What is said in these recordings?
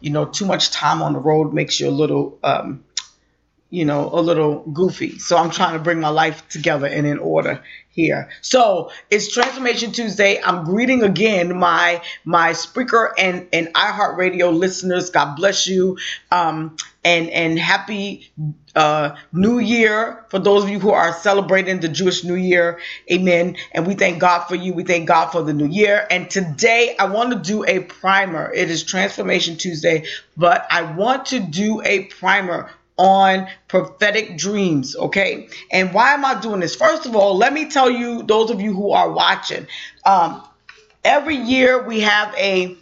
you know, too much time on the road makes you a little, um, you know, a little goofy. So I'm trying to bring my life together and in order here. So it's Transformation Tuesday. I'm greeting again my my Spreaker and and iHeartRadio listeners. God bless you, um, and and happy uh, New Year for those of you who are celebrating the Jewish New Year. Amen. And we thank God for you. We thank God for the New Year. And today I want to do a primer. It is Transformation Tuesday, but I want to do a primer on prophetic dreams, okay? And why am I doing this? First of all, let me tell you, those of you who are watching, um, every year we have a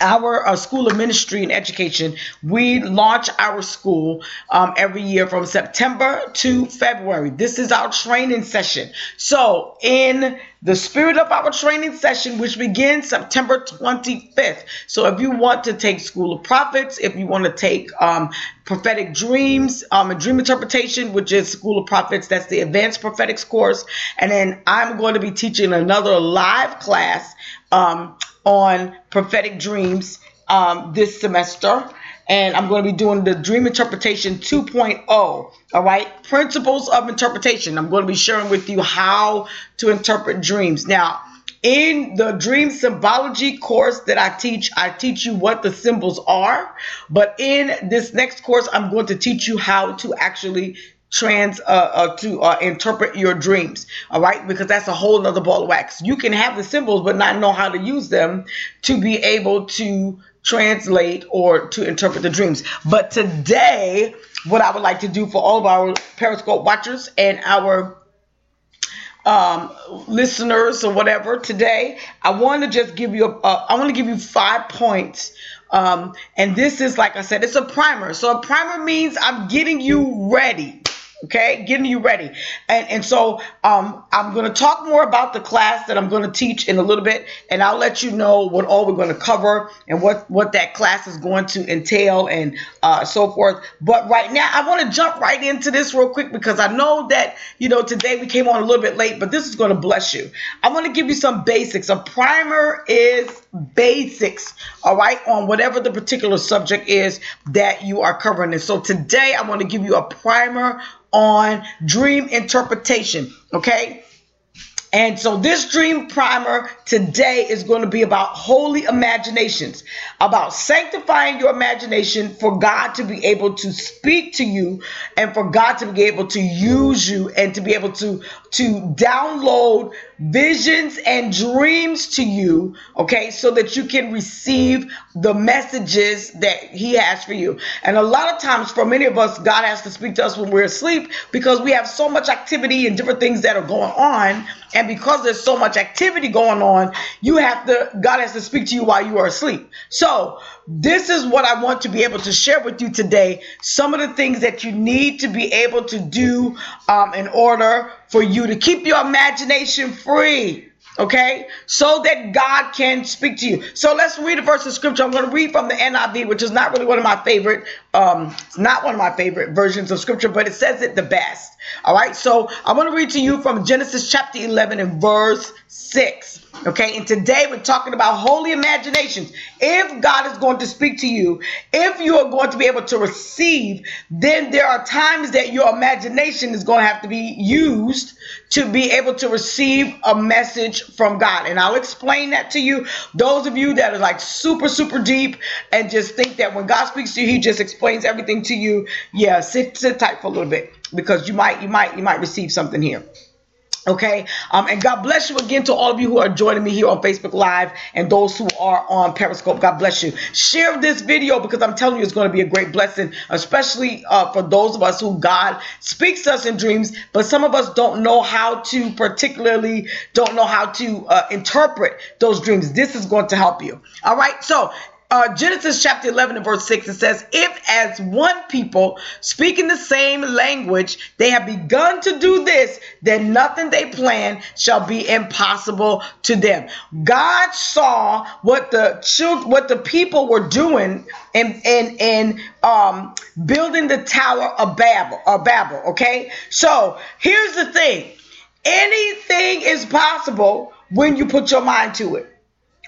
our uh, school of ministry and education we launch our school um, every year from september to february. This is our training session. So in the spirit of our training session which begins september 25th so if you want to take school of prophets if you want to take um, prophetic dreams um, and dream interpretation which is school of prophets that's the advanced prophetics course and then i'm going to be teaching another live class um, on prophetic dreams um, this semester. And I'm going to be doing the Dream Interpretation 2.0. All right. Principles of interpretation. I'm going to be sharing with you how to interpret dreams. Now, in the dream symbology course that I teach, I teach you what the symbols are. But in this next course, I'm going to teach you how to actually trans uh, uh, to uh, interpret your dreams all right? Because that's a whole nother ball of wax. You can have the symbols but not know how to use them to be able to translate or to interpret the dreams. But today what i would like to do for all of our periscope watchers and our um, listeners or whatever today i want to just give you a, uh, want to give you five points um, and this is like i said it's a primer. So a primer means i'm getting you ready okay? Getting you ready. And and so um, i'm going to talk more about the class that i'm going to teach in a little bit and i'll let you know what all we're going to cover and what what that class is going to entail and uh, so forth. But right now i want to jump right into this real quick because i know that you know today we came on a little bit late but this is going to bless you. I want to give you some basics. A primer is basics all right on whatever the particular subject is that you are covering and so today i want to give you a primer on dream interpretation. Okay. And so this dream primer today is going to be about holy imaginations, about sanctifying your imagination for God to be able to speak to you and for God to be able to use you and to be able to to download visions and dreams to you, okay, so that you can receive the messages that He has for you. And a lot of times, for many of us, God has to speak to us when we're asleep because we have so much activity and different things that are going on. And because there's so much activity going on, you have to, God has to speak to you while you are asleep. So, this is what I want to be able to share with you today. Some of the things that you need to be able to do um, in order for you to keep your imagination free. Okay, so that God can speak to you. So let's read a verse of scripture. I'm going to read from the NIV, which is not really one of my favorite, um, it's not one of my favorite versions of scripture, but it says it the best. All right, so I want to read to you from Genesis chapter 11 and verse 6. Okay, and today we're talking about holy imaginations. If God is going to speak to you, if you are going to be able to receive, then there are times that your imagination is going to have to be used to be able to receive a message from God. And I'll explain that to you. Those of you that are like super, super deep and just think that when God speaks to you, he just explains everything to you. Yeah, sit, sit tight for a little bit because you might, you might, you might receive something here. Okay. Um, and God bless you again to all of you who are joining me here on Facebook Live and those who are on Periscope. God bless you. Share this video because I'm telling you it's going to be a great blessing, especially uh, for those of us who God speaks to us in dreams, but some of us don't know how to, particularly, don't know how to uh, interpret those dreams. This is going to help you. All right. So uh, Genesis chapter 11 and verse 6, it says, If as one people speaking the same language, they have begun to do this, then nothing they plan shall be impossible to them. God saw what the children, what the people were doing in, in, in um, building the Tower of Babel, of Babel. Okay. So here's the thing. Anything is possible when you put your mind to it.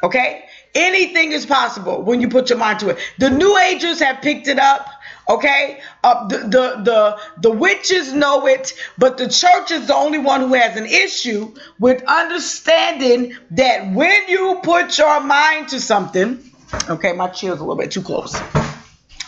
Okay. Anything is possible when you put your mind to it. The New Agers have picked it up. Okay, uh, the, the the the witches know it, but the church is the only one who has an issue with understanding that when you put your mind to something, okay, my chair's a little bit too close.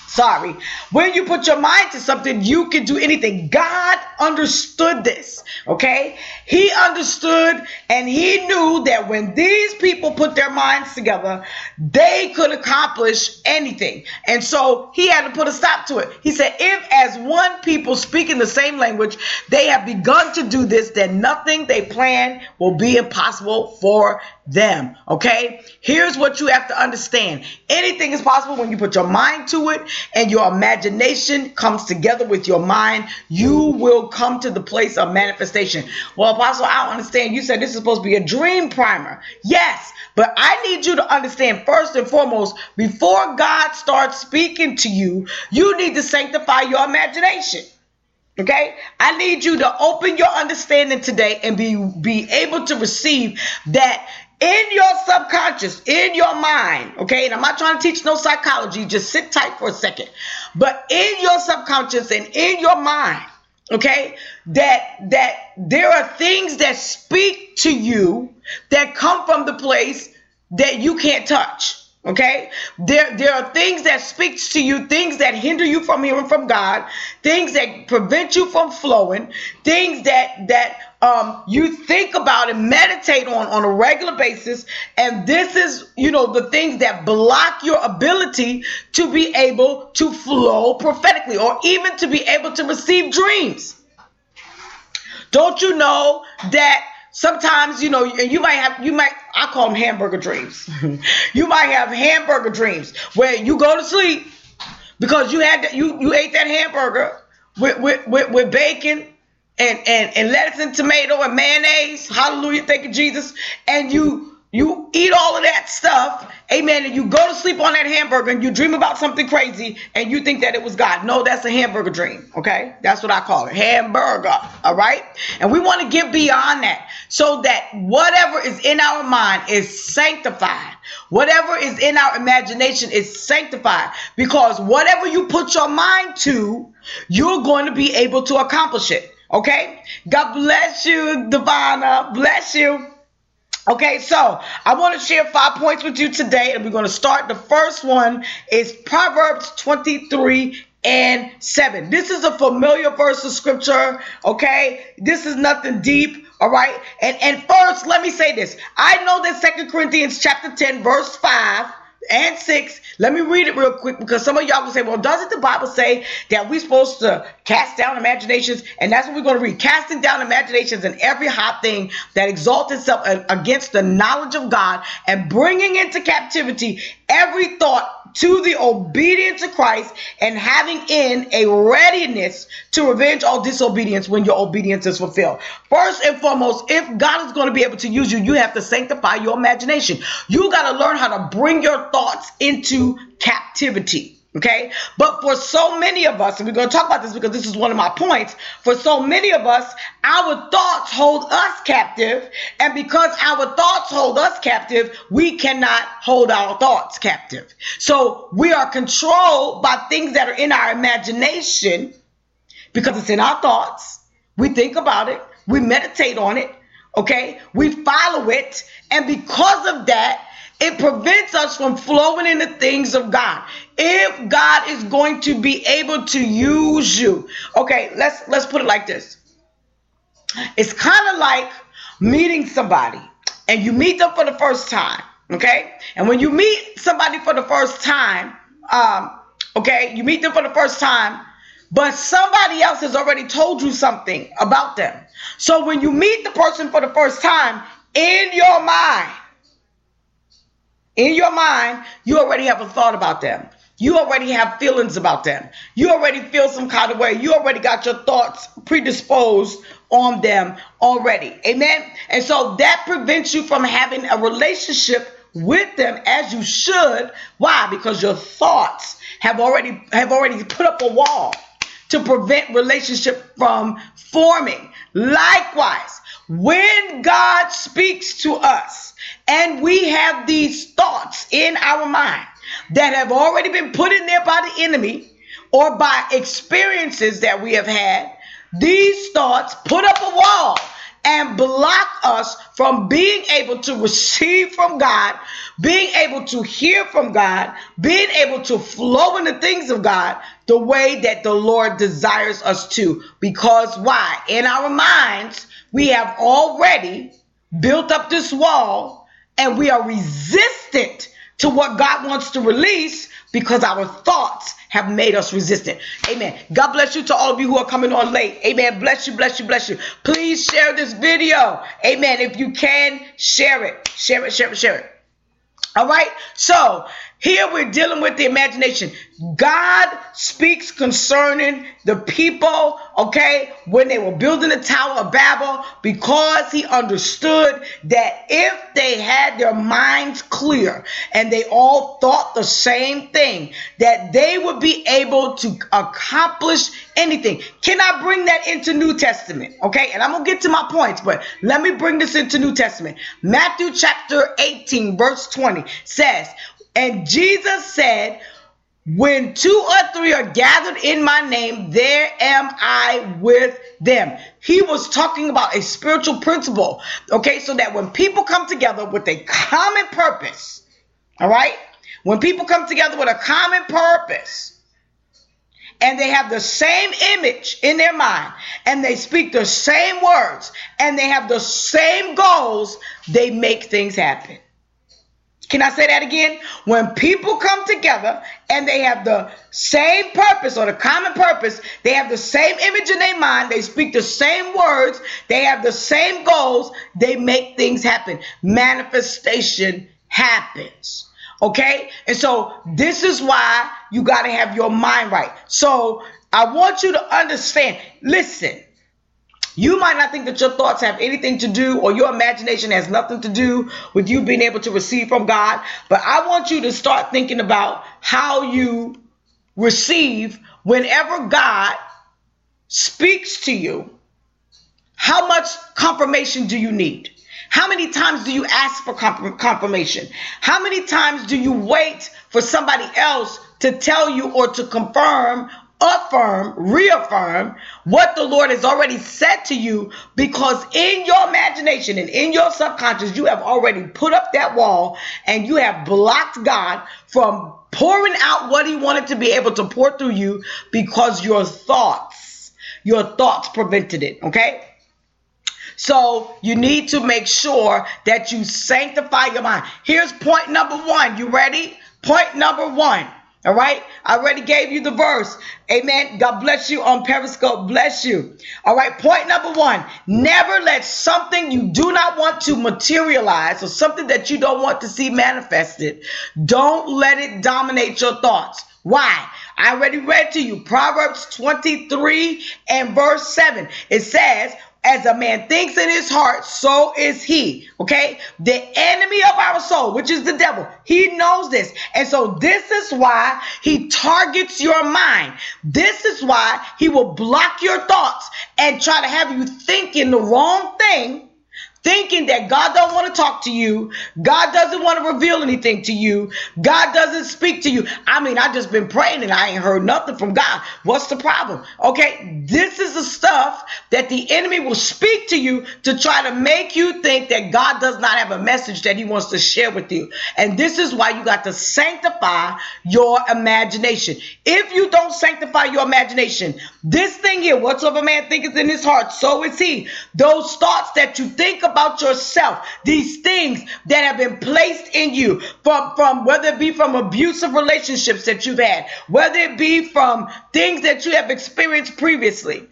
Sorry. When you put your mind to something, you can do anything. God understood this, okay? He understood and he knew that when these people put their minds together, they could accomplish anything. And so he had to put a stop to it. He said, if as one people speaking the same language, they have begun to do this, then nothing they plan will be impossible for them. Okay? Here's what you have to understand anything is possible when you put your mind to it and your imagination comes together with your mind. You will come to the place of manifestation. Well, Apostle, I don't understand. You said this is supposed to be a dream primer. Yes, but I need you to understand first and foremost, before God starts speaking to you, you need to sanctify your imagination. Okay, I need you to open your understanding today and be be able to receive that in your subconscious, in your mind, okay? And I'm not trying to teach no psychology, just sit tight for a second. But in your subconscious and in your mind, okay, that that there are things that speak to you that come from the place that you can't touch. Okay, there there are things that speaks to you, things that hinder you from hearing from God, things that prevent you from flowing, things that that um, you think about and meditate on on a regular basis, and this is you know the things that block your ability to be able to flow prophetically, or even to be able to receive dreams. Don't you know that? sometimes you know you might have you might i call them hamburger dreams you might have hamburger dreams where you go to sleep because you had that, you you ate that hamburger with with, with, with bacon and, and and lettuce and tomato and mayonnaise. Hallelujah. Thank you jesus. And you you eat all of that stuff, amen, and you go to sleep on that hamburger and you dream about something crazy and you think that it was God. No, that's a hamburger dream, okay? That's what I call it. Hamburger, all right? And we want to get beyond that so that whatever is in our mind is sanctified. Whatever is in our imagination is sanctified because whatever you put your mind to, you're going to be able to accomplish it, okay? God bless you, Divana. Bless you. Okay, so I want to share five points with you today, and we're going to start. The first one is Proverbs 23 and 7. This is a familiar verse of scripture, okay? This is nothing deep, all right? And and first, let me say this. I know that Second Corinthians chapter 10 verse 5 and 6. Let me read it real quick because some of y'all will say, well, doesn't the Bible say that we're supposed to cast down imaginations? And that's what we're going to read. Casting down imaginations and every high thing that exalts itself against the knowledge of God and bringing into captivity every thought to the obedience of Christ and having in a readiness to revenge all disobedience when your obedience is fulfilled. First and foremost, if God is going to be able to use you, you have to sanctify your imagination. You got to learn how to bring your thoughts into captivity. Okay. But for so many of us, and we're going to talk about this because this is one of my points. For so many of us, our thoughts hold us captive. And because our thoughts hold us captive, we cannot hold our thoughts captive. So we are controlled by things that are in our imagination because it's in our thoughts. We think about it. We meditate on it. Okay. We follow it. And because of that, it prevents us from flowing in the things of God. If God is going to be able to use you, okay, let's let's put it like this. It's kind of like meeting somebody and you meet them for the first time, okay? And when you meet somebody for the first time, um, okay, you meet them for the first time, but somebody else has already told you something about them. So when you meet the person for the first time, in your mind, in your mind, you already have a thought about them. You already have feelings about them. You already feel some kind of way. You already got your thoughts predisposed on them already. Amen. And so that prevents you from having a relationship with them as you should. Why? Because your thoughts have already have already put up a wall. to prevent relationship from forming. Likewise, when God speaks to us and we have these thoughts in our mind that have already been put in there by the enemy or by experiences that we have had, these thoughts put up a wall and block us from being able to receive from God, being able to hear from God, being able to flow in the things of God the way that the Lord desires us to. Because why? In our minds, we have already built up this wall and we are resistant to what God wants to release because our thoughts have made us resistant. Amen. God bless you to all of you who are coming on late. Amen. Bless you, bless you, bless you. Please share this video. Amen. If you can, share it. Share it, share it, share it. All right. So here we're dealing with the imagination. God speaks concerning the people, okay, when they were building the Tower of Babel, because he understood that if they had their minds clear and they all thought the same thing, that they would be able to accomplish anything. Can I bring that into New Testament? Okay, and I'm gonna get to my points, but let me bring this into New Testament. Matthew chapter 18, verse 20 says, and Jesus said, when two or three are gathered in my name, there am I with them. He was talking about a spiritual principle. Okay, so that when people come together with a common purpose, all right, when people come together with a common purpose, and they have the same image in their mind, and they speak the same words, and they have the same goals, they make things happen. Can I say that again? When people come together and they have the same purpose or the common purpose, they have the same image in their mind, they speak the same words, they have the same goals, they make things happen. Manifestation happens. Okay? And so this is why you got to have your mind right. So I want you to understand. Listen, you might not think that your thoughts have anything to do or your imagination has nothing to do with you being able to receive from God, but I want you to start thinking about how you receive whenever God speaks to you. How much confirmation do you need? How many times do you ask for confirmation? How many times do you wait for somebody else to tell you or to confirm affirm, reaffirm what the Lord has already said to you because in your imagination and in your subconscious, you have already put up that wall and you have blocked God from pouring out what He wanted to be able to pour through you because your thoughts, your thoughts prevented it. Okay. So you need to make sure that you sanctify your mind. Here's point number one. You ready? Point number one. All right. I already gave you the verse. Amen. God bless you on Periscope. Bless you. All right. Point number one never let something you do not want to materialize or something that you don't want to see manifested, don't let it dominate your thoughts. Why? I already read to you Proverbs 23 and verse 7. It says, as a man thinks in his heart, so is he. Okay. The enemy of our soul, which is the devil, he knows this. And so this is why he targets your mind. This is why he will block your thoughts and try to have you thinking the wrong thing thinking that God don't want to talk to you. God doesn't want to reveal anything to you. God doesn't speak to you. I mean, I just been praying and I ain't heard nothing from God. What's the problem? Okay. This is the stuff that the enemy will speak to you to try to make you think that God does not have a message that he wants to share with you. And this is why you got to sanctify your imagination. If you don't sanctify your imagination, this thing here, whatsoever man thinketh in his heart, so is he. Those thoughts that you think about yourself, these things that have been placed in you from, from whether it be from abusive relationships that you've had, whether it be from things that you have experienced previously,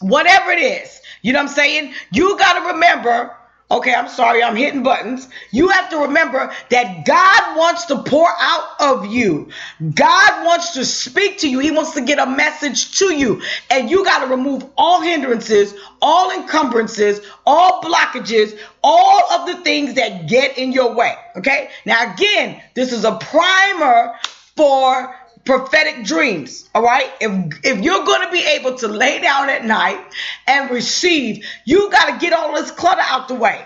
whatever it is, you know what I'm saying? You got to remember Okay, I'm sorry, I'm hitting buttons. You have to remember that God wants to pour out of you. God wants to speak to you. He wants to get a message to you. And you got to remove all hindrances, all encumbrances, all blockages, all of the things that get in your way. Okay, now again, this is a primer for prophetic dreams. All right. If if you're going to be able to lay down at night and receive, you got to get all this clutter out the way.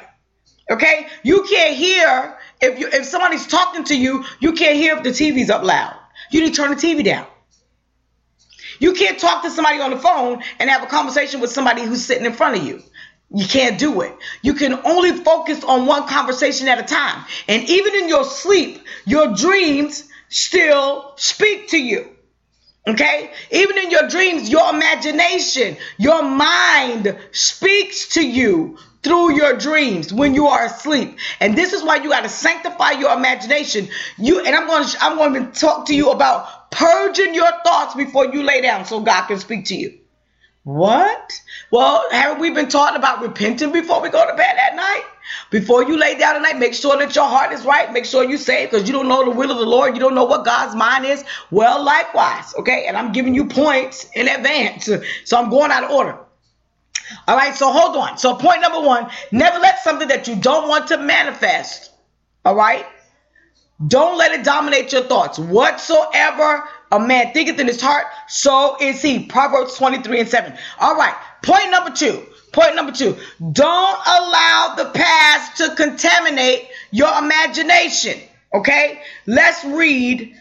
Okay. You can't hear if you if somebody's talking to you, you can't hear if the TV's up loud. You need to turn the TV down. You can't talk to somebody on the phone and have a conversation with somebody who's sitting in front of you. You can't do it. You can only focus on one conversation at a time. And even in your sleep, your dreams still speak to you. Okay? Even in your dreams, your imagination, your mind speaks to you through your dreams when you are asleep. And this is why you got to sanctify your imagination. You and I'm going to I'm going to talk to you about purging your thoughts before you lay down so God can speak to you. What? Well, haven't we been taught about repenting before we go to bed at night? Before you lay down tonight, make sure that your heart is right. Make sure you say because you don't know the will of the Lord. You don't know what God's mind is. Well, likewise, okay? And I'm giving you points in advance. So I'm going out of order. All right, so hold on. So point number one, never let something that you don't want to manifest, all right? Don't let it dominate your thoughts. Whatsoever a man thinketh in his heart, so is he. Proverbs 23 and 7. All right, point number two. Point number two. Don't allow the past to contaminate your imagination. Okay, let's read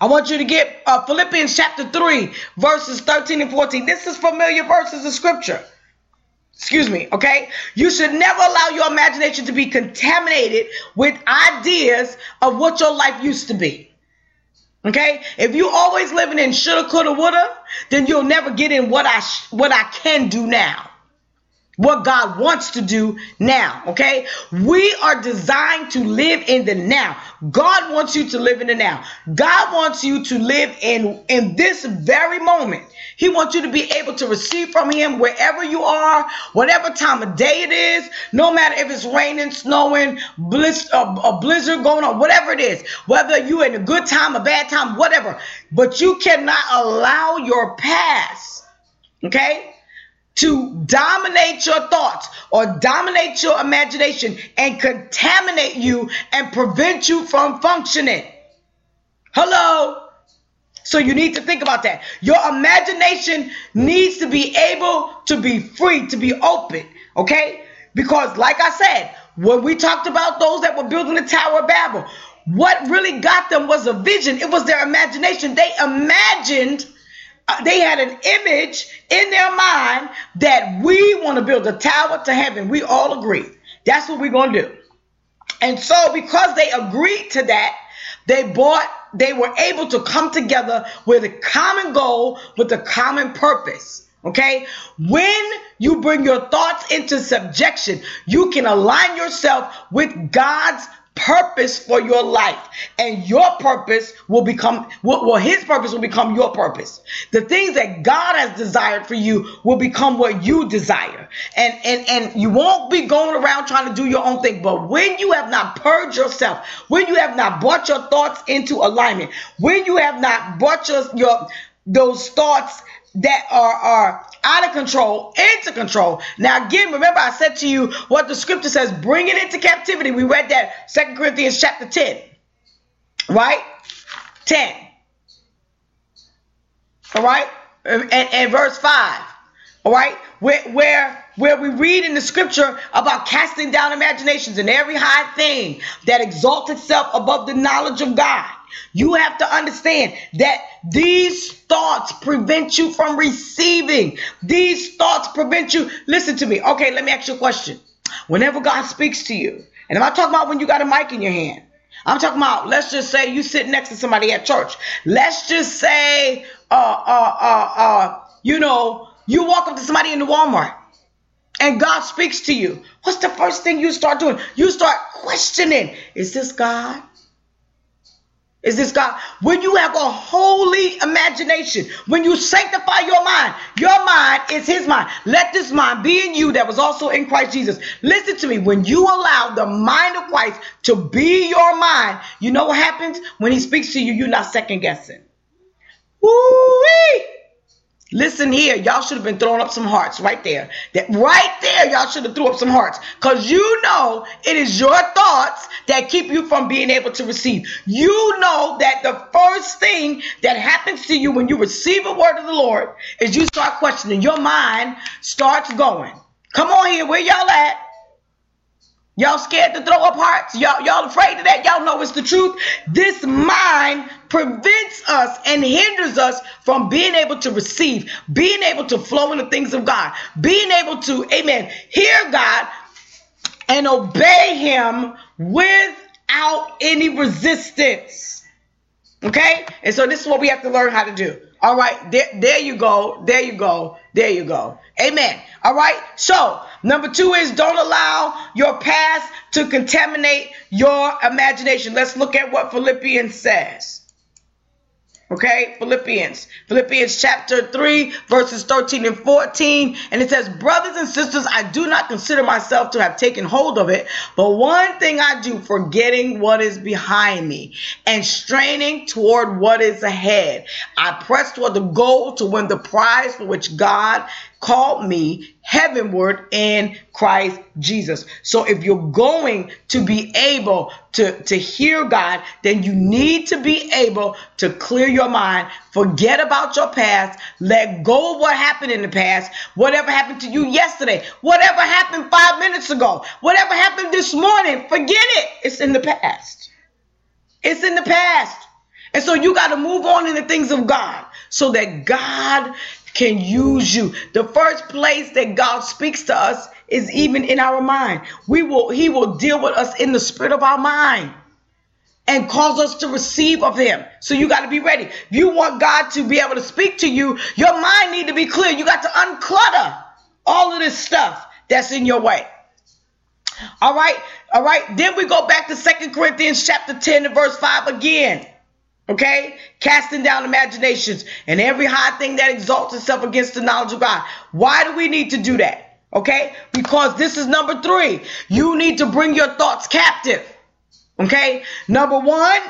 I want you to get uh, Philippians chapter 3, verses 13 and 14. This is familiar verses of scripture. Excuse me, okay? You should never allow your imagination to be contaminated with ideas of what your life used to be. Okay? If you always living in shoulda, coulda, woulda, then you'll never get in what I what I can do now what God wants to do now. Okay. We are designed to live in the now. God wants you to live in the now. God wants you to live in, in this very moment. He wants you to be able to receive from him wherever you are, whatever time of day it is, no matter if it's raining, snowing, bliss, a, a blizzard going on, whatever it is, whether you're in a good time, a bad time, whatever. But you cannot allow your past, okay, to dominate your thoughts or dominate your imagination and contaminate you and prevent you from functioning. Hello? So you need to think about that. Your imagination needs to be able to be free, to be open, okay? Because, like I said, when we talked about those that were building the Tower of Babel, what really got them was a vision, it was their imagination. They imagined Uh, they had an image in their mind that we want to build a tower to heaven. We all agree. That's what we're going to do. And so because they agreed to that, they bought they were able to come together with a common goal, with a common purpose. Okay? When you bring your thoughts into subjection, you can align yourself with God's purpose for your life. And your purpose will become well his purpose will become your purpose. The things that god has desired for you will become what you desire. And and and you won't be going around trying to do your own thing. But when you have not purged yourself when you have not brought your thoughts into alignment when you have not brought your your those thoughts that are are out of control into control. Now, again, remember I said to you what the scripture says bring it into captivity. We read that Second Corinthians chapter 10, right? 10. All right? And, and verse 5. All right? Where, where, where we read in the scripture about casting down imaginations and every high thing that exalts itself above the knowledge of God. You have to understand that these thoughts prevent you from receiving. These thoughts prevent you. Listen to me. Okay, let me ask you a question. Whenever God speaks to you, and I'm not talking about when you got a mic in your hand. I'm talking about, let's just say you sit next to somebody at church. Let's just say, uh, uh, uh, uh, you know, you walk up to somebody in the Walmart and God speaks to you. What's the first thing you start doing? You start questioning, is this God? Is this God? When you have a holy imagination, when you sanctify your mind, your mind is his mind. Let this mind be in you that was also in Christ Jesus. Listen to me. When you allow the mind of Christ to be your mind, you know what happens? When he speaks to you, you're not second guessing. Woo-wee! Listen here, y'all should have been throwing up some hearts right there. That right there, y'all should have threw up some hearts. Cause you know it is your thoughts that keep you from being able to receive. You know that the first thing that happens to you when you receive a word of the Lord is you start questioning. Your mind starts going. Come on here, where y'all at? Y'all scared to throw up hearts? Y'all, y'all afraid of that? Y'all know it's the truth. This mind prevents us and hinders us from being able to receive, being able to flow in the things of God, being able to, amen, hear God and obey Him without any resistance. Okay? And so this is what we have to learn how to do. All right, there, there you go. There you go. There you go. Amen. All right. So, number two is don't allow your past to contaminate your imagination. Let's look at what Philippians says. Okay, Philippians. Philippians chapter 3, verses 13 and 14. And it says, Brothers and sisters, I do not consider myself to have taken hold of it, but one thing I do, forgetting what is behind me and straining toward what is ahead. I press toward the goal to win the prize for which God called me heavenward in Christ Jesus. So if you're going to be able to, to hear God, then you need to be able to clear your mind, forget about your past, let go of what happened in the past, whatever happened to you yesterday, whatever happened five minutes ago, whatever happened this morning, forget it. It's in the past. It's in the past. And so you got to move on in the things of God so that God can use you. The first place that God speaks to us is even in our mind. We will he will deal with us in the spirit of our mind and cause us to receive of him. So you got to be ready. If you want God to be able to speak to you, your mind need to be clear. You got to unclutter all of this stuff that's in your way. All right? All right. Then we go back to Second Corinthians chapter 10 and verse 5 again. Okay? Casting down imaginations and every high thing that exalts itself against the knowledge of God. Why do we need to do that? Okay? Because this is number three. You need to bring your thoughts captive. Okay? Number one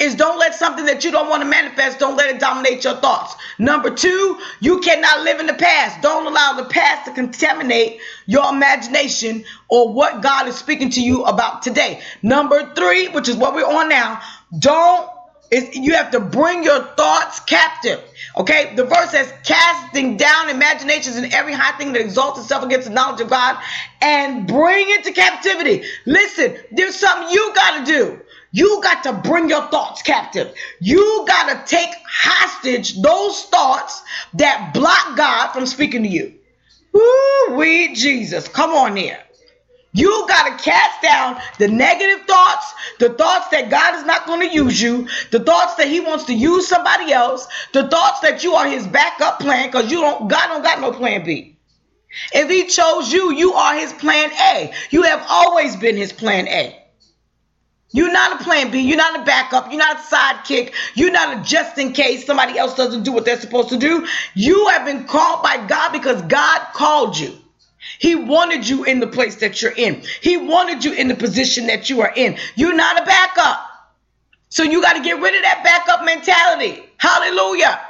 is don't let something that you don't want to manifest, don't let it dominate your thoughts. Number two, you cannot live in the past. Don't allow the past to contaminate your imagination or what God is speaking to you about today. Number three, which is what we're on now, don't you have to bring your thoughts captive. Okay, the verse says, casting down imaginations and every high thing that exalts itself against the knowledge of God and bring it to captivity. Listen, there's something you got to do. You got to bring your thoughts captive. You got to take hostage those thoughts that block God from speaking to you. Ooh, we Jesus. Come on here. You got to cast down the negative thoughts, the thoughts that God is not going to use you, the thoughts that He wants to use somebody else, the thoughts that you are His backup plan because you don't, God don't got no plan B. If He chose you, you are His plan A. You have always been His plan A. You're not a plan B. You're not a backup. You're not a sidekick. You're not a just in case somebody else doesn't do what they're supposed to do. You have been called by God because God called you. He wanted you in the place that you're in. He wanted you in the position that you are in. You're not a backup. So you got to get rid of that backup mentality. Hallelujah.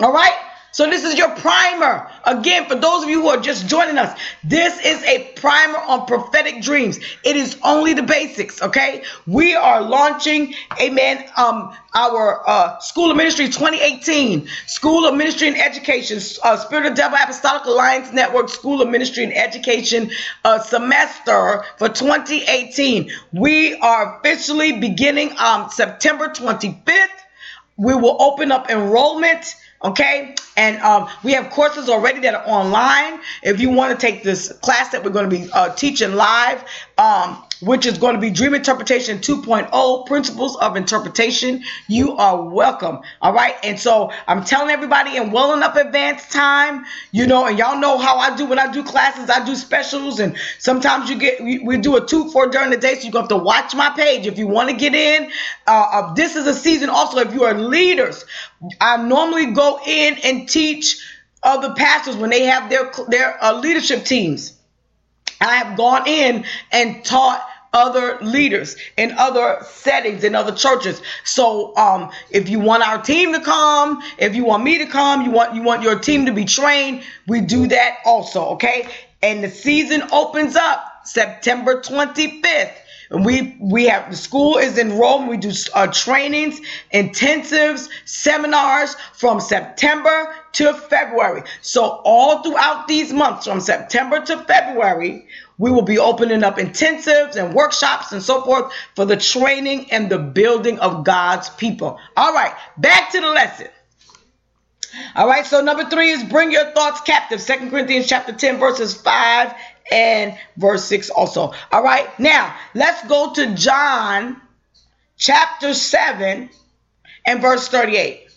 All right? So this is your primer. Again, for those of you who are just joining us, this is a primer on prophetic dreams. It is only the basics, okay? We are launching, amen, um, our uh, School of Ministry 2018, School of Ministry and Education, uh, Spirit of Devil Apostolic Alliance Network School of Ministry and Education uh, semester for 2018. We are officially beginning um, September 25th. We will open up enrollment Okay, and um, we have courses already that are online. If you want to take this class that we're going to be uh, teaching live, um, which is going to be Dream Interpretation 2.0 Principles of Interpretation, you are welcome. All right, and so I'm telling everybody in well enough advance time, you know, and y'all know how I do when I do classes. I do specials, and sometimes you get we, we do a two for during the day, so you're going to have to watch my page if you want to get in. Uh, uh, this is a season also if you are leaders I normally go in and teach other pastors when they have their their uh, leadership teams. I have gone in and taught other leaders in other settings in other churches. So um, if you want our team to come, if you want me to come, you want you want your team to be trained, we do that also. Okay, and the season opens up September 25th. And we we have the school is in Rome. We do uh, trainings, intensives, seminars from September to February. So all throughout these months, from September to February, we will be opening up intensives and workshops and so forth for the training and the building of God's people. All right, back to the lesson. All right, so number three is bring your thoughts captive. Second Corinthians chapter 10, verses 5 and verse 6 also. All right, now let's go to John chapter 7 and verse 38.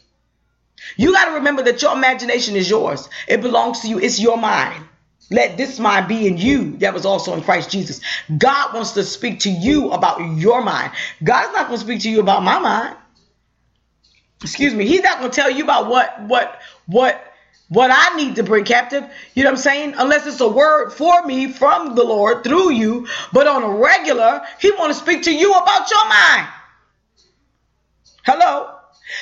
You got to remember that your imagination is yours, it belongs to you, it's your mind. Let this mind be in you that was also in Christ Jesus. God wants to speak to you about your mind. God's not going to speak to you about my mind. Excuse me. He's not going to tell you about what what what what I need to bring captive. You know what I'm saying? Unless it's a word for me from the Lord through you, but on a regular, he want to speak to you about your mind. Hello?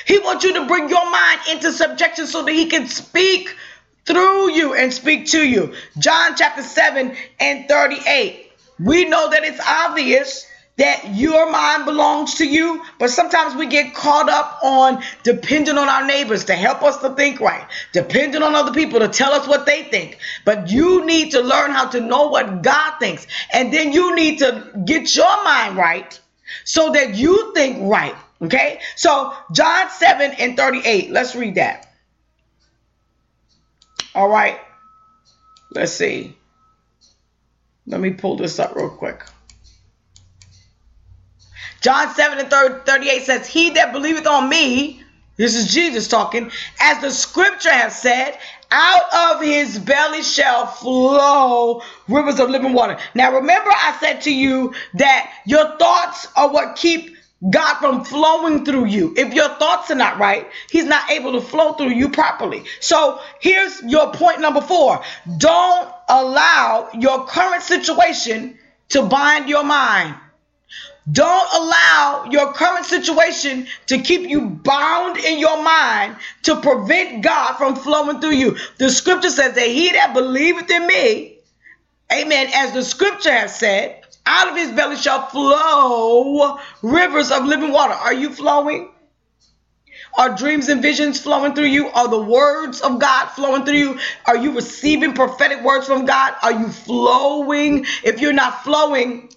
He wants you to bring your mind into subjection so that he can speak through you and speak to you. John chapter 7 and 38. We know that it's obvious that your mind belongs to you, but sometimes we get caught up on depending on our neighbors to help us to think right, depending on other people to tell us what they think. But you need to learn how to know what God thinks, and then you need to get your mind right so that you think right. Okay, so John 7 and 38, let's read that. All right, let's see. Let me pull this up real quick. John 7 and 38 says, He that believeth on me, this is Jesus talking, as the scripture has said, out of his belly shall flow rivers of living water. Now remember, I said to you that your thoughts are what keep God from flowing through you. If your thoughts are not right, He's not able to flow through you properly. So here's your point number four don't allow your current situation to bind your mind. Don't allow your current situation to keep you bound in your mind to prevent God from flowing through you. The scripture says that he that believeth in me, amen, as the scripture has said, out of his belly shall flow rivers of living water. Are you flowing? Are dreams and visions flowing through you? Are the words of God flowing through you? Are you receiving prophetic words from God? Are you flowing? If you're not flowing,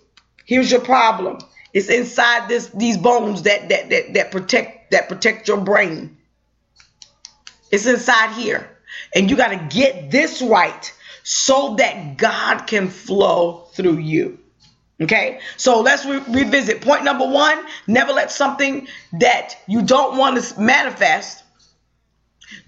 here's your problem it's inside this these bones that that that, that protect that protect your brain. It's inside here. And you got to get this right so that God can flow through you. Okay, so let's re- revisit point number one never let something that you don't want to manifest,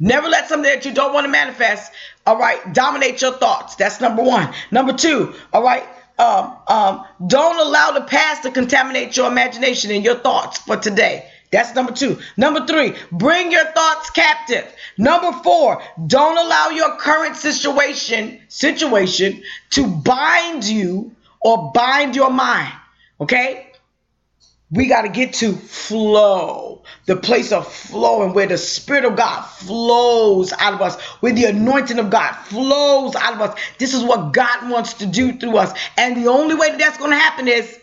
never let something that you don't want to manifest, all right, dominate your thoughts. That's number one. Number two, all right, um, um, don't allow the past to contaminate your imagination and your thoughts for today. That's number two. Number three, bring your thoughts captive. Number four, don't allow your current situation situation to bind you or bind your mind. Okay? we got to get to flow, the place of flowing where the Spirit of God flows out of us, where the anointing of God flows out of us. This is what God wants to do through us. And the only way that that's going to happen is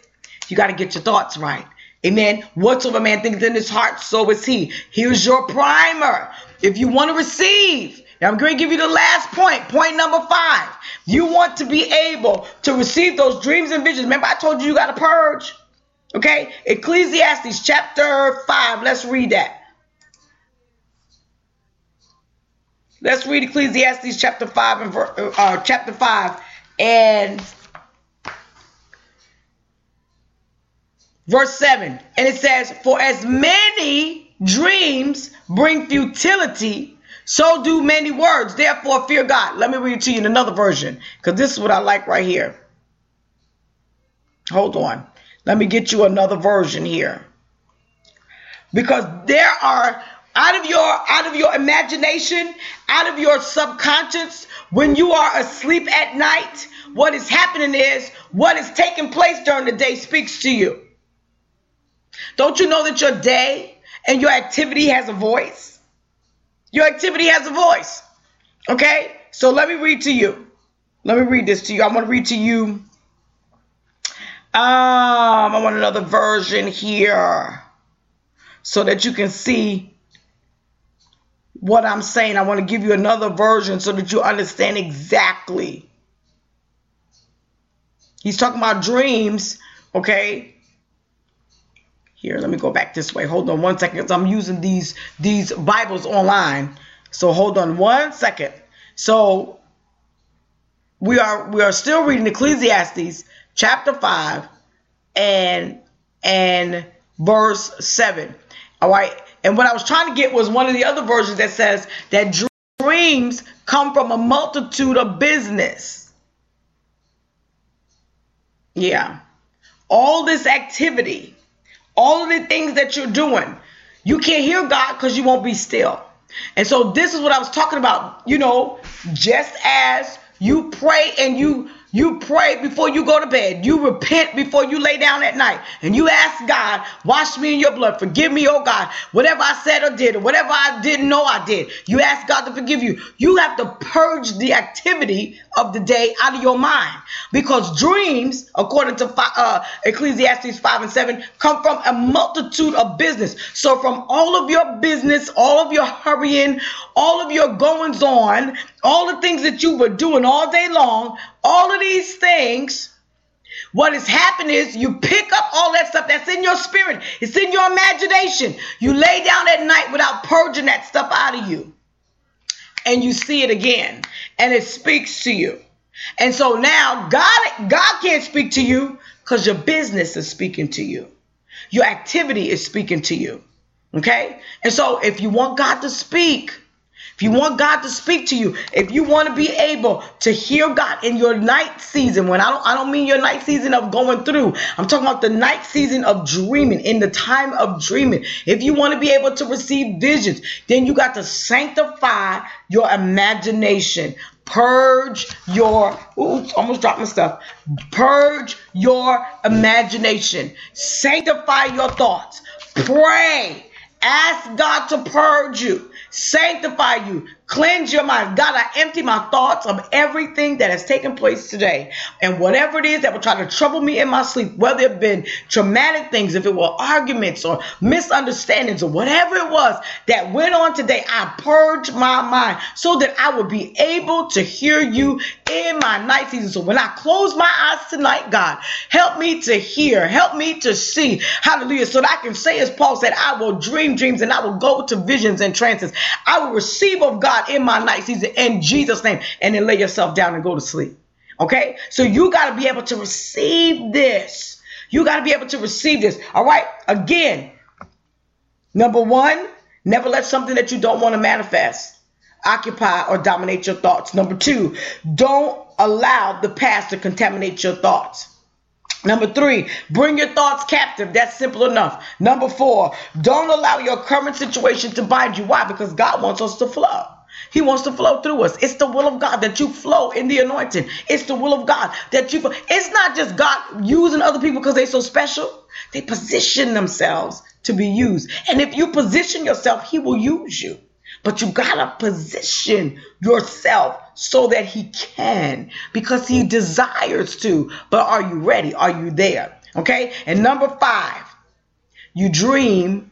you got to get your thoughts right. Amen. Whatsoever man thinks in his heart, so is he. Here's your primer. If you want to receive, now I'm going to give you the last point, point number five. You want to be able to receive those dreams and visions. Remember, I told you you got to purge. Okay, Ecclesiastes chapter 5. Let's read that. Let's read Ecclesiastes chapter 5 and uh, chapter 5 and verse 7. And it says, For as many dreams bring futility, so do many words. Therefore, fear God. Let me read it to you in another version because this is what I like right here. Hold on. Let me get you another version here. Because there are, out of your out of your imagination, out of your subconscious, when you are asleep at night, what is happening is what is taking place during the day speaks to you. Don't you know that your day and your activity has a voice? Your activity has a voice. Okay? So let me read to you. Let me read this to you. I want to read to you. Um, I want another version here so that you can see what I'm saying. I want to give you another version so that you understand exactly. He's talking about dreams, okay? Here, let me go back this way. Hold on one second. I'm using these these Bibles online. So hold on one second. So we are we are still reading Ecclesiastes chapter 5 and and verse 7. All right. And what I was trying to get was one of the other versions that says that dreams come from a multitude of business. Yeah. All this activity, all of the things that you're doing, you can't hear God because you won't be still. And so this is what I was talking about. You know, just as you pray and you you pray before you go to bed. You repent before you lay down at night. And you ask God, wash me in your blood. Forgive me, oh God. Whatever I said or did, or whatever I didn't know I did. You ask God to forgive you. You have to purge the activity of the day out of your mind. Because dreams, according to uh, Ecclesiastes 5 and 7, come from a multitude of business. So from all of your business, all of your hurrying, all of your goings on, all the things that you were doing all day long, all of these things, what has happened is you pick up all that stuff that's in your spirit, it's in your imagination. You lay down at night without purging that stuff out of you. And you see it again, and it speaks to you. And so now God, God can't speak to you because your business is speaking to you. Your activity is speaking to you. Okay? And so if you want God to speak, if you want God to speak to you, if you want to be able to hear God in your night season, when I don't I don't mean your night season of going through. I'm talking about the night season of dreaming, in the time of dreaming. If you want to be able to receive visions, then you got to sanctify your imagination. Purge your oops, almost dropped my stuff. Purge your imagination. Sanctify your thoughts. Pray. Ask God to purge you sanctify you, cleanse your mind. God, I empty my thoughts of everything that has taken place today. And whatever it is that will try to trouble me in my sleep, whether it been traumatic things, if it were arguments or misunderstandings or whatever it was that went on today, I purge my mind so that I will be able to hear you in my night season. So when I close my eyes tonight, God, help me to hear, help me to see. Hallelujah. So that I can say, as Paul said, I will dream dreams and I will go to visions and trances. I will receive of God in my night season in Jesus' name. And then lay yourself down and go to sleep. Okay? So you got to be able to receive this. You got to be able to receive this. All right? Again, number one, never let something that you don't want to manifest occupy or dominate your thoughts. Number two, don't allow the past to contaminate your thoughts. Number three, bring your thoughts captive. That's simple enough. Number four, don't allow your current situation to bind you. Why? Because God wants us to flow. He wants to flow through us. It's the will of God that you flow in the anointing. It's the will of God that you. It's not just God using other people because they're so special. They position themselves to be used. And if you position yourself, He will use you. But you gotta position yourself so that he can because he desires to. But are you ready? Are you there? Okay. And number five, you dream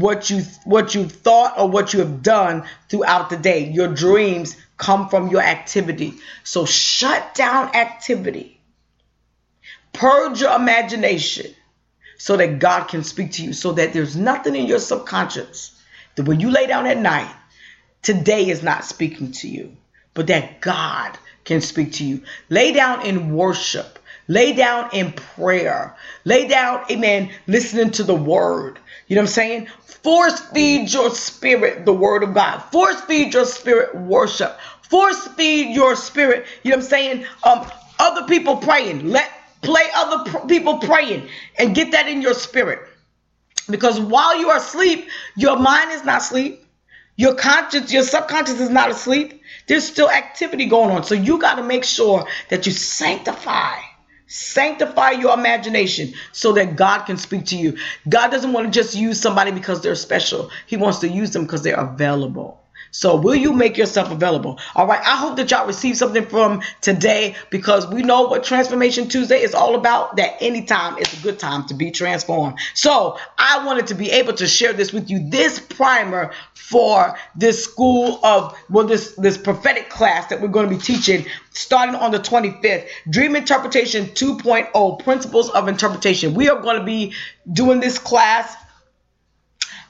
what you what you've thought or what you have done throughout the day. Your dreams come from your activity. So shut down activity. Purge your imagination so that God can speak to you so that there's nothing in your subconscious that when you lay down at night, today is not speaking to you, but that God can speak to you. Lay down in worship. Lay down in prayer. Lay down, amen, listening to the word. You know what I'm saying? Force feed your spirit the word of God. Force feed your spirit worship. Force feed your spirit, you know what I'm saying? Um, other people praying. Let play other pr- people praying and get that in your spirit. Because while you are asleep, Your mind is not asleep. Your conscious, your subconscious is not asleep. There's still activity going on. So you got to make sure that you sanctify Sanctify your imagination so that God can speak to you. God doesn't want to just use somebody because they're special. He wants to use them because they're available. So will you make yourself available? All right. I hope that y'all receive something from today because we know what Transformation Tuesday is all about. That anytime is a good time to be transformed. So I wanted to be able to share this with you. This primer for this school of well, this this prophetic class that we're going to be teaching starting on the 25th. Dream Interpretation 2.0 Principles of Interpretation. We are going to be doing this class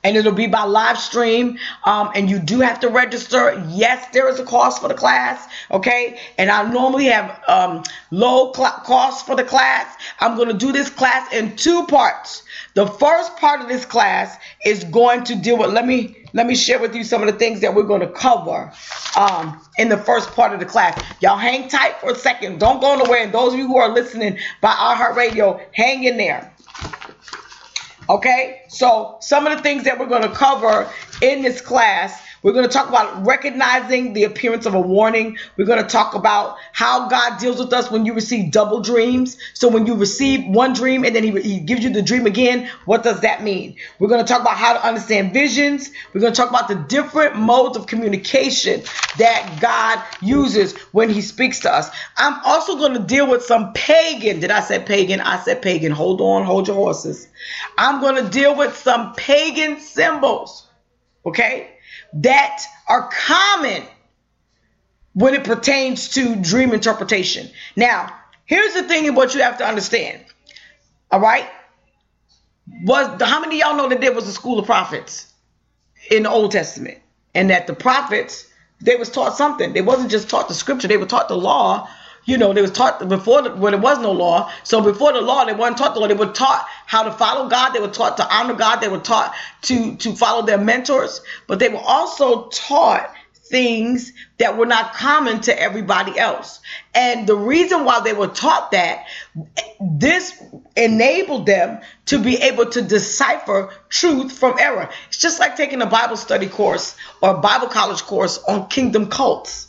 and it'll be by live stream. Um, and you do have to register. Yes, there is a cost for the class. Okay. And I normally have um, low cl- cost for the class. I'm going to do this class in two parts. The first part of this class is going to deal with, let me, let me share with you some of the things that we're going to cover um, in the first part of the class. Y'all hang tight for a second. Don't go nowhere. And those of you who are listening by iHeartRadio, hang in there. Okay, so some of the things that we're going to cover in this class we're going to talk about recognizing the appearance of a warning. We're going to talk about how God deals with us when you receive double dreams. So when you receive one dream and then he, he gives you the dream again, what does that mean? We're going to talk about how to understand visions. We're going to talk about the different modes of communication that God uses when he speaks to us. I'm also going to deal with some pagan. Did I say pagan? I said pagan. Hold on, hold your horses. I'm going to deal with some pagan symbols. Okay? That are common when it pertains to dream interpretation. Now, here's the thing and what you have to understand. All right? Was how many y'all know that there was a school of prophets in the Old Testament? And that the prophets, they was taught something. They wasn't just taught the scripture, they were taught the law you know, they was taught before the, when there was no law. So before the law, they weren't taught the law. They were taught how to follow God. They were taught to honor God. They were taught to to follow their mentors. But they were also taught things that were not common to everybody else. And the reason why they were taught that, this enabled them to be able to decipher truth from error. It's just like taking a Bible study course or a Bible college course on kingdom cults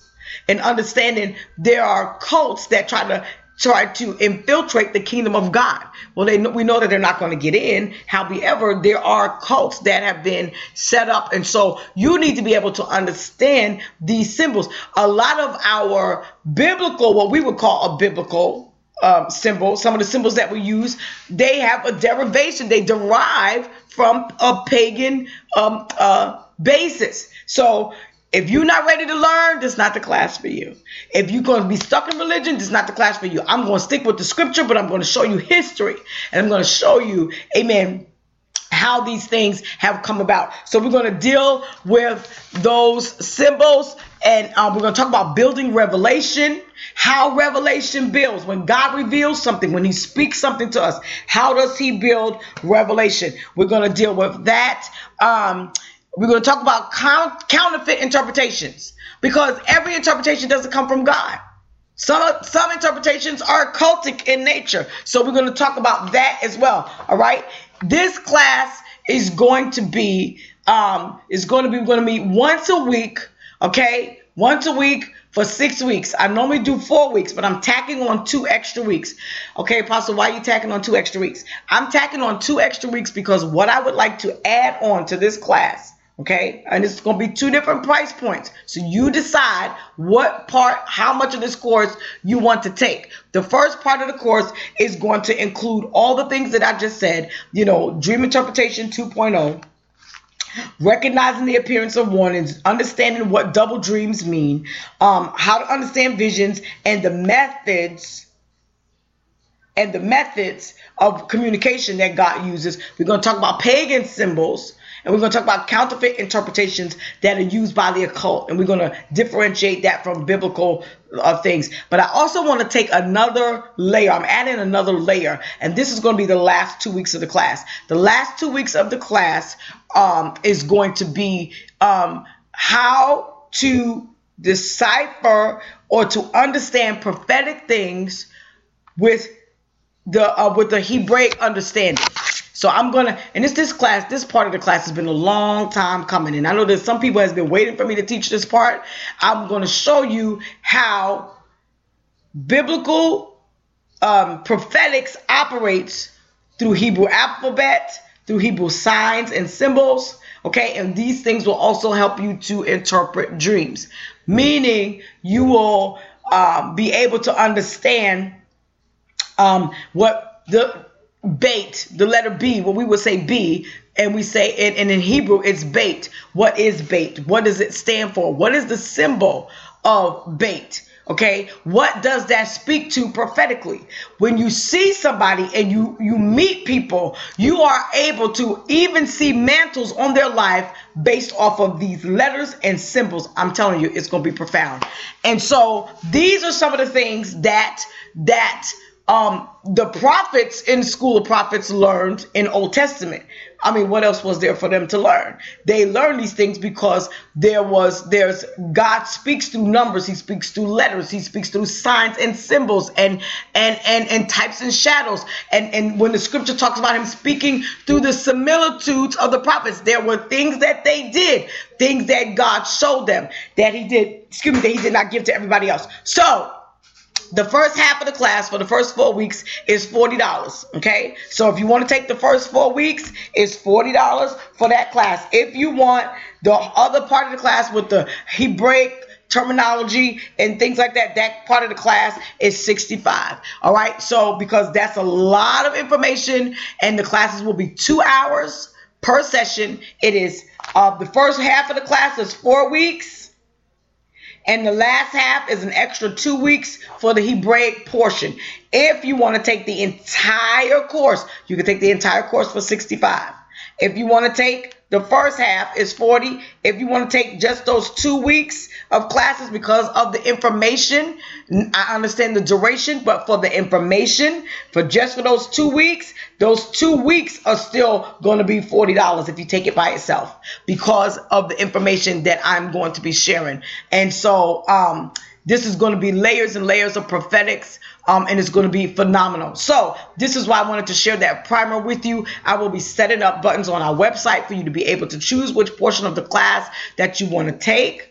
and understanding there are cults that try to try to infiltrate the kingdom of God. Well, they we know that they're not going to get in. However, there are cults that have been set up, and so you need to be able to understand these symbols. A lot of our biblical, what we would call a biblical um, symbol, some of the symbols that we use, they have a derivation. They derive from a pagan um, uh, basis. So if you're not ready to learn, this is not the class for you. If you're going to be stuck in religion, this is not the class for you. I'm going to stick with the scripture, but I'm going to show you history. And I'm going to show you, amen, how these things have come about. So we're going to deal with those symbols and um, we're going to talk about building revelation, how revelation builds. When God reveals something, when he speaks something to us, how does he build revelation? We're going to deal with that. Um, we're going to talk about counterfeit interpretations because every interpretation doesn't come from God. Some some interpretations are cultic in nature. So we're going to talk about that as well. All right. This class is going to be um is going to be going to meet once a week. Okay, once a week for six weeks. I normally do four weeks, but I'm tacking on two extra weeks. Okay, Apostle, why are you tacking on two extra weeks? I'm tacking on two extra weeks because what I would like to add on to this class Okay, and it's going to be two different price points. So you decide what part, how much of this course you want to take. The first part of the course is going to include all the things that I just said, you know, dream interpretation 2.0, recognizing the appearance of warnings, understanding what double dreams mean, um, how to understand visions, and the methods and the methods of communication that God uses. We're going to talk about pagan symbols and we're going to talk about counterfeit interpretations that are used by the occult. And we're going to differentiate that from biblical uh, things. But I also want to take another layer. I'm adding another layer. And this is going to be the last two weeks of the class. The last two weeks of the class um, is going to be um, how to decipher or to understand prophetic things with the uh, with the Hebraic understanding. So I'm gonna, and it's this class, this part of the class has been a long time coming, and I know that some people has been waiting for me to teach this part. I'm gonna show you how biblical um, prophetics operates through Hebrew alphabet, through Hebrew signs and symbols. Okay, and these things will also help you to interpret dreams, meaning you will um, be able to understand um, what the bait, the letter B, what we would say B, and we say, and, and in Hebrew, it's bait. What is bait? What does it stand for? What is the symbol of bait? Okay, what does that speak to prophetically? When you see somebody and you you meet people, you are able to even see mantles on their life based off of these letters and symbols. I'm telling you, it's going to be profound. And so these are some of the things that that um, the prophets in school of prophets learned in Old Testament. I mean, what else was there for them to learn? They learned these things because there was, there's, God speaks through numbers. He speaks through letters. He speaks through signs and symbols and, and, and, and types and shadows. And, and when the scripture talks about him speaking through the similitudes of the prophets, there were things that they did, things that God showed them that he did, excuse me, that he did not give to everybody else. So, the first half of the class for the first four weeks is $40. Okay. So if you want to take the first four weeks, it's $40 for that class. If you want the other part of the class with the Hebraic terminology and things like that, that part of the class is 65. All right. So because that's a lot of information and the classes will be two hours per session. It is uh, the first half of the class is four weeks and the last half is an extra two weeks for the Hebraic portion. If you want to take the entire course, you can take the entire course for 65. If you want to take the first half is 40. If you want to take just those two weeks of classes because of the information, I understand the duration, but for the information, for just for those two weeks, those two weeks are still going to be $40 if you take it by itself because of the information that I'm going to be sharing. And so, um, this is going to be layers and layers of prophetics um, and it's going to be phenomenal. So this is why I wanted to share that primer with you. I will be setting up buttons on our website for you to be able to choose which portion of the class that you want to take.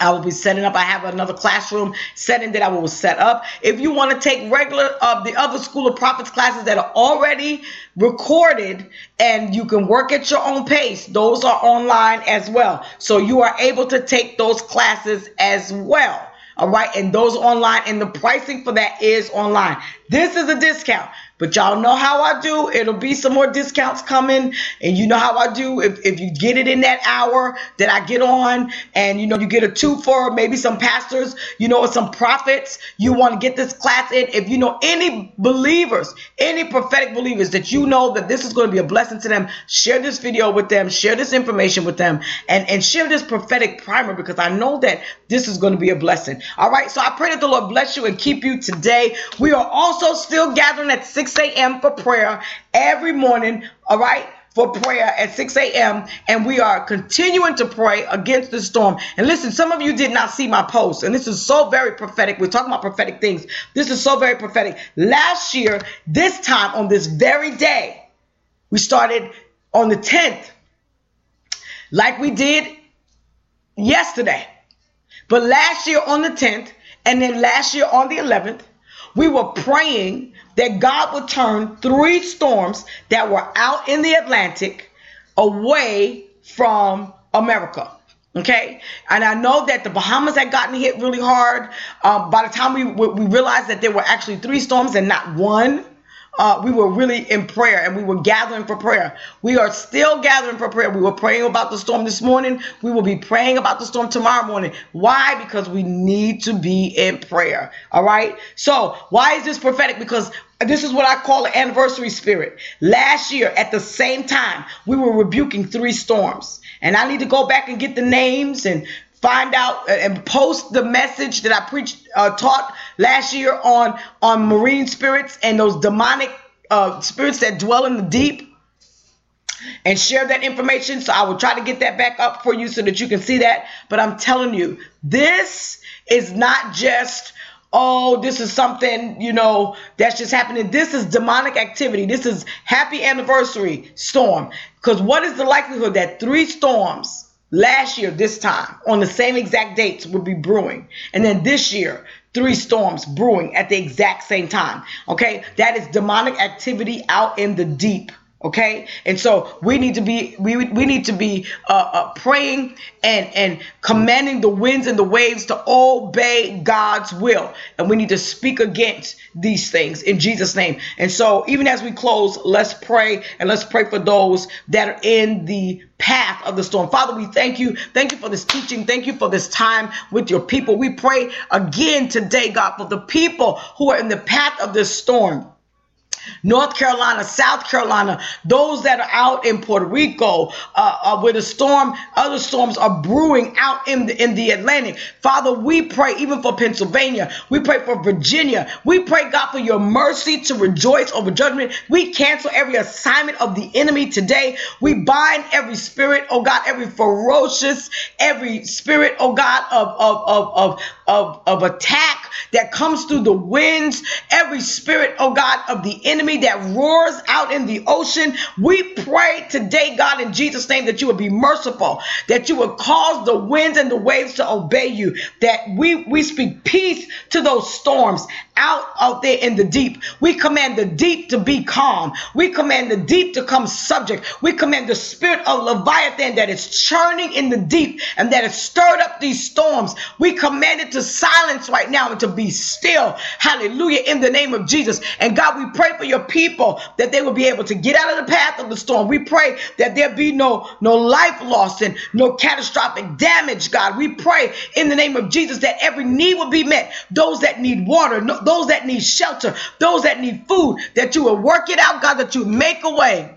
I will be setting up. I have another classroom setting that I will set up. If you want to take regular of uh, the other School of Prophets classes that are already recorded and you can work at your own pace, those are online as well. So you are able to take those classes as well. All right. And those online and the pricing for that is online. This is a discount. But y'all know how I do. It'll be some more discounts coming. And you know how I do. If, if you get it in that hour that I get on and you know you get a two for maybe some pastors, you know, or some prophets, you want to get this class in. If you know any believers, any prophetic believers that you know that this is going to be a blessing to them, share this video with them, share this information with them, and, and share this prophetic primer because I know that this is going to be a blessing. All right. So I pray that the Lord bless you and keep you today. We are also still gathering at 6 6 a.m. for prayer every morning, all right? For prayer at 6 a.m. And we are continuing to pray against the storm. And listen, some of you did not see my post, and this is so very prophetic. We're talking about prophetic things. This is so very prophetic. Last year, this time on this very day, we started on the 10th, like we did yesterday. But last year on the 10th, and then last year on the 11th, we were praying that God would turn three storms that were out in the Atlantic away from America. Okay, and I know that the Bahamas had gotten hit really hard. Um, by the time we we realized that there were actually three storms and not one, uh, we were really in prayer and we were gathering for prayer. We are still gathering for prayer. We were praying about the storm this morning. We will be praying about the storm tomorrow morning. Why? Because we need to be in prayer. All right. So why is this prophetic? Because this is what I call an anniversary spirit. Last year, at the same time, we were rebuking three storms. And I need to go back and get the names and find out and post the message that I preached, uh, taught last year on on marine spirits and those demonic uh, spirits that dwell in the deep, and share that information. So I will try to get that back up for you so that you can see that. But I'm telling you, this is not just oh, this is something, you know, that's just happening. This is demonic activity. This is happy anniversary storm. Because what is the likelihood that three storms last year, this time, on the same exact dates would be brewing? And then this year, three storms brewing at the exact same time. Okay. That is demonic activity out in the deep. Okay, and so we need to be we we need to be uh, uh, praying and and commanding the winds and the waves to obey God's will, and we need to speak against these things in Jesus' name. And so, even as we close, let's pray and let's pray for those that are in the path of the storm. Father, we thank you. Thank you for this teaching. Thank you for this time with your people. We pray again today, God, for the people who are in the path of this storm. North Carolina, South Carolina, those that are out in Puerto Rico, uh, uh, where the storm, other storms are brewing out in the in the Atlantic. Father, we pray even for Pennsylvania. We pray for Virginia. We pray God for your mercy to rejoice over judgment. We cancel every assignment of the enemy today. We bind every spirit, oh God, every ferocious, every spirit, oh God, of of of of of, of attack that comes through the winds, every spirit, oh God, of the enemy enemy that roars out in the ocean. We pray today, God, in Jesus' name, that you would be merciful, that you would cause the winds and the waves to obey you, that we, we speak peace to those storms out out there in the deep. We command the deep to be calm. We command the deep to come subject. We command the spirit of Leviathan that is churning in the deep and that has stirred up these storms. We command it to silence right now and to be still. Hallelujah. In the name of Jesus. And God, we pray for your people that they will be able to get out of the path of the storm. We pray that there be no, no life loss and no catastrophic damage, God. We pray in the name of Jesus that every need will be met. Those that need water, no, those that need shelter, those that need food, that you will work it out, God, that you make a way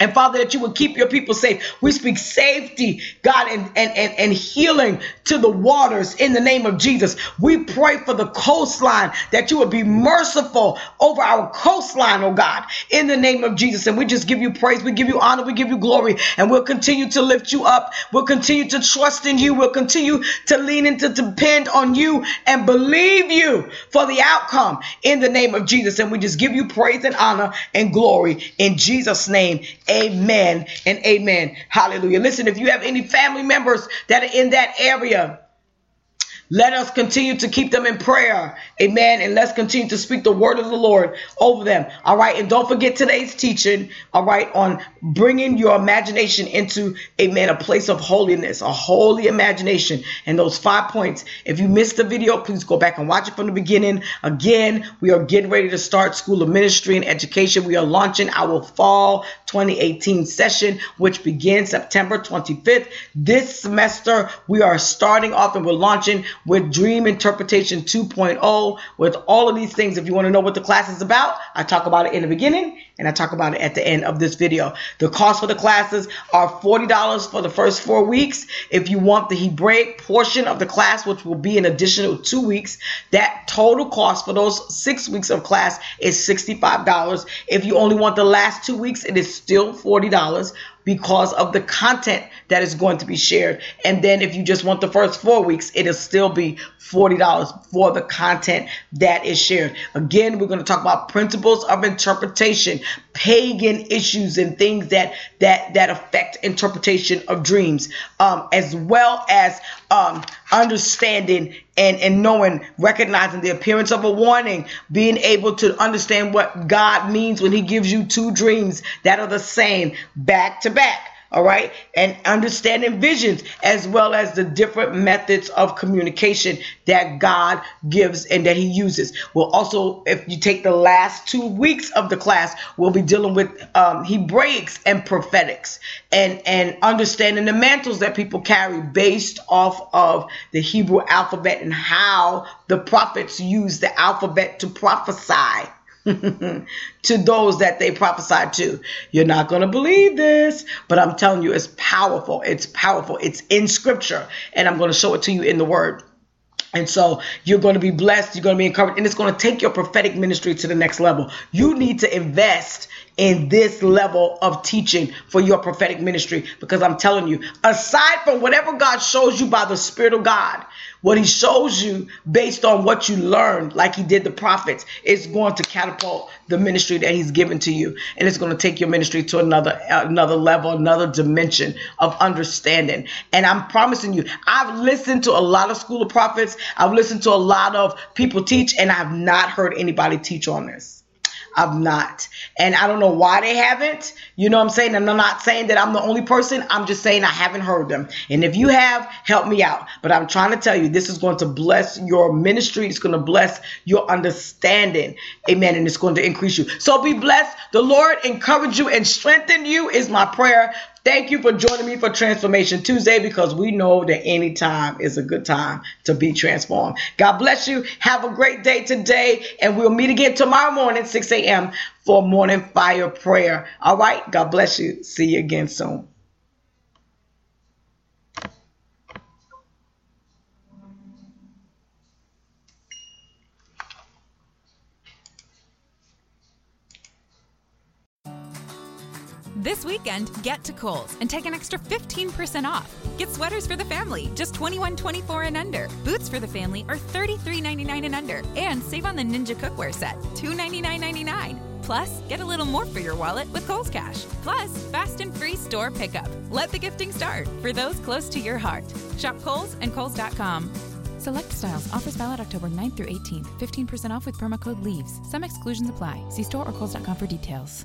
and Father, that you would keep your people safe. We speak safety, God, and, and, and, and healing to the waters in the name of Jesus. We pray for the coastline that you would be merciful over our coastline, oh God, in the name of Jesus. And we just give you praise, we give you honor, we give you glory, and we'll continue to lift you up. We'll continue to trust in you. We'll continue to lean and to depend on you and believe you for the outcome in the name of Jesus. And we just give you praise and honor and glory in Jesus' name. Amen and amen. Hallelujah. Listen, if you have any family members that are in that area, let us continue to keep them in prayer. Amen. And let's continue to speak the word of the Lord over them. All right. And don't forget today's teaching. All right. On bringing your imagination into, amen, a place of holiness, a holy imagination. And those five points. If you missed the video, please go back and watch it from the beginning. Again, we are getting ready to start School of Ministry and Education. We are launching our fall 2018 session, which begins September 25th. This semester, we are starting off and we're launching with Dream Interpretation 2.0, with all of these things. If you want to know what the class is about, I talk about it in the beginning and I talk about it at the end of this video. The cost for the classes are $40 for the first four weeks. If you want the Hebraic portion of the class, which will be an additional two weeks, that total cost for those six weeks of class is $65. If you only want the last two weeks, it is still $40 because of the content that is going to be shared. And then if you just want the first four weeks, it'll still be $40 for the content that is shared. Again, we're going to talk about principles of interpretation, pagan issues and things that that that affect interpretation of dreams, um, as well as um, understanding and, and knowing, recognizing the appearance of a warning, being able to understand what God means when He gives you two dreams that are the same back to back all right, and understanding visions as well as the different methods of communication that God gives and that He uses. We'll also, if you take the last two weeks of the class, we'll be dealing with um, Hebraics and prophetics and and understanding the mantles that people carry based off of the Hebrew alphabet and how the prophets use the alphabet to prophesy to those that they prophesied to. You're not going to believe this, but I'm telling you, it's powerful. It's powerful. It's in scripture, and I'm going to show it to you in the word. And so you're going to be blessed. You're going to be encouraged, and it's going to take your prophetic ministry to the next level. You need to invest in this level of teaching for your prophetic ministry because I'm telling you, aside from whatever God shows you by the Spirit of God, what he shows you based on what you learned, like he did the prophets, is going to catapult the ministry that he's given to you. And it's going to take your ministry to another another level, another dimension of understanding. And I'm promising you, I've listened to a lot of school of prophets. I've listened to a lot of people teach, and I've not heard anybody teach on this. I've not. And I don't know why they haven't. You know what I'm saying? And I'm not saying that I'm the only person. I'm just saying I haven't heard them. And if you have, help me out. But I'm trying to tell you, this is going to bless your ministry. It's going to bless your understanding. Amen. And it's going to increase you. So be blessed. The Lord encourage you and strengthen you is my prayer Thank you for joining me for Transformation Tuesday because we know that any time is a good time to be transformed. God bless you. Have a great day today, and we'll meet again tomorrow morning, 6 a.m., for morning fire prayer. All right. God bless you. See you again soon. This weekend, get to Kohl's and take an extra 15% off. Get sweaters for the family, just $21.24 and under. Boots for the family are $33.99 and under. And save on the Ninja cookware set, $299.99. Plus, get a little more for your wallet with Kohl's Cash. Plus, fast and free store pickup. Let the gifting start for those close to your heart. Shop Kohl's and Kohl's.com. Select styles. Offers valid October 9th through 18th. 15% off with promo code LEAVES. Some exclusions apply. See store or Kohl's.com for details.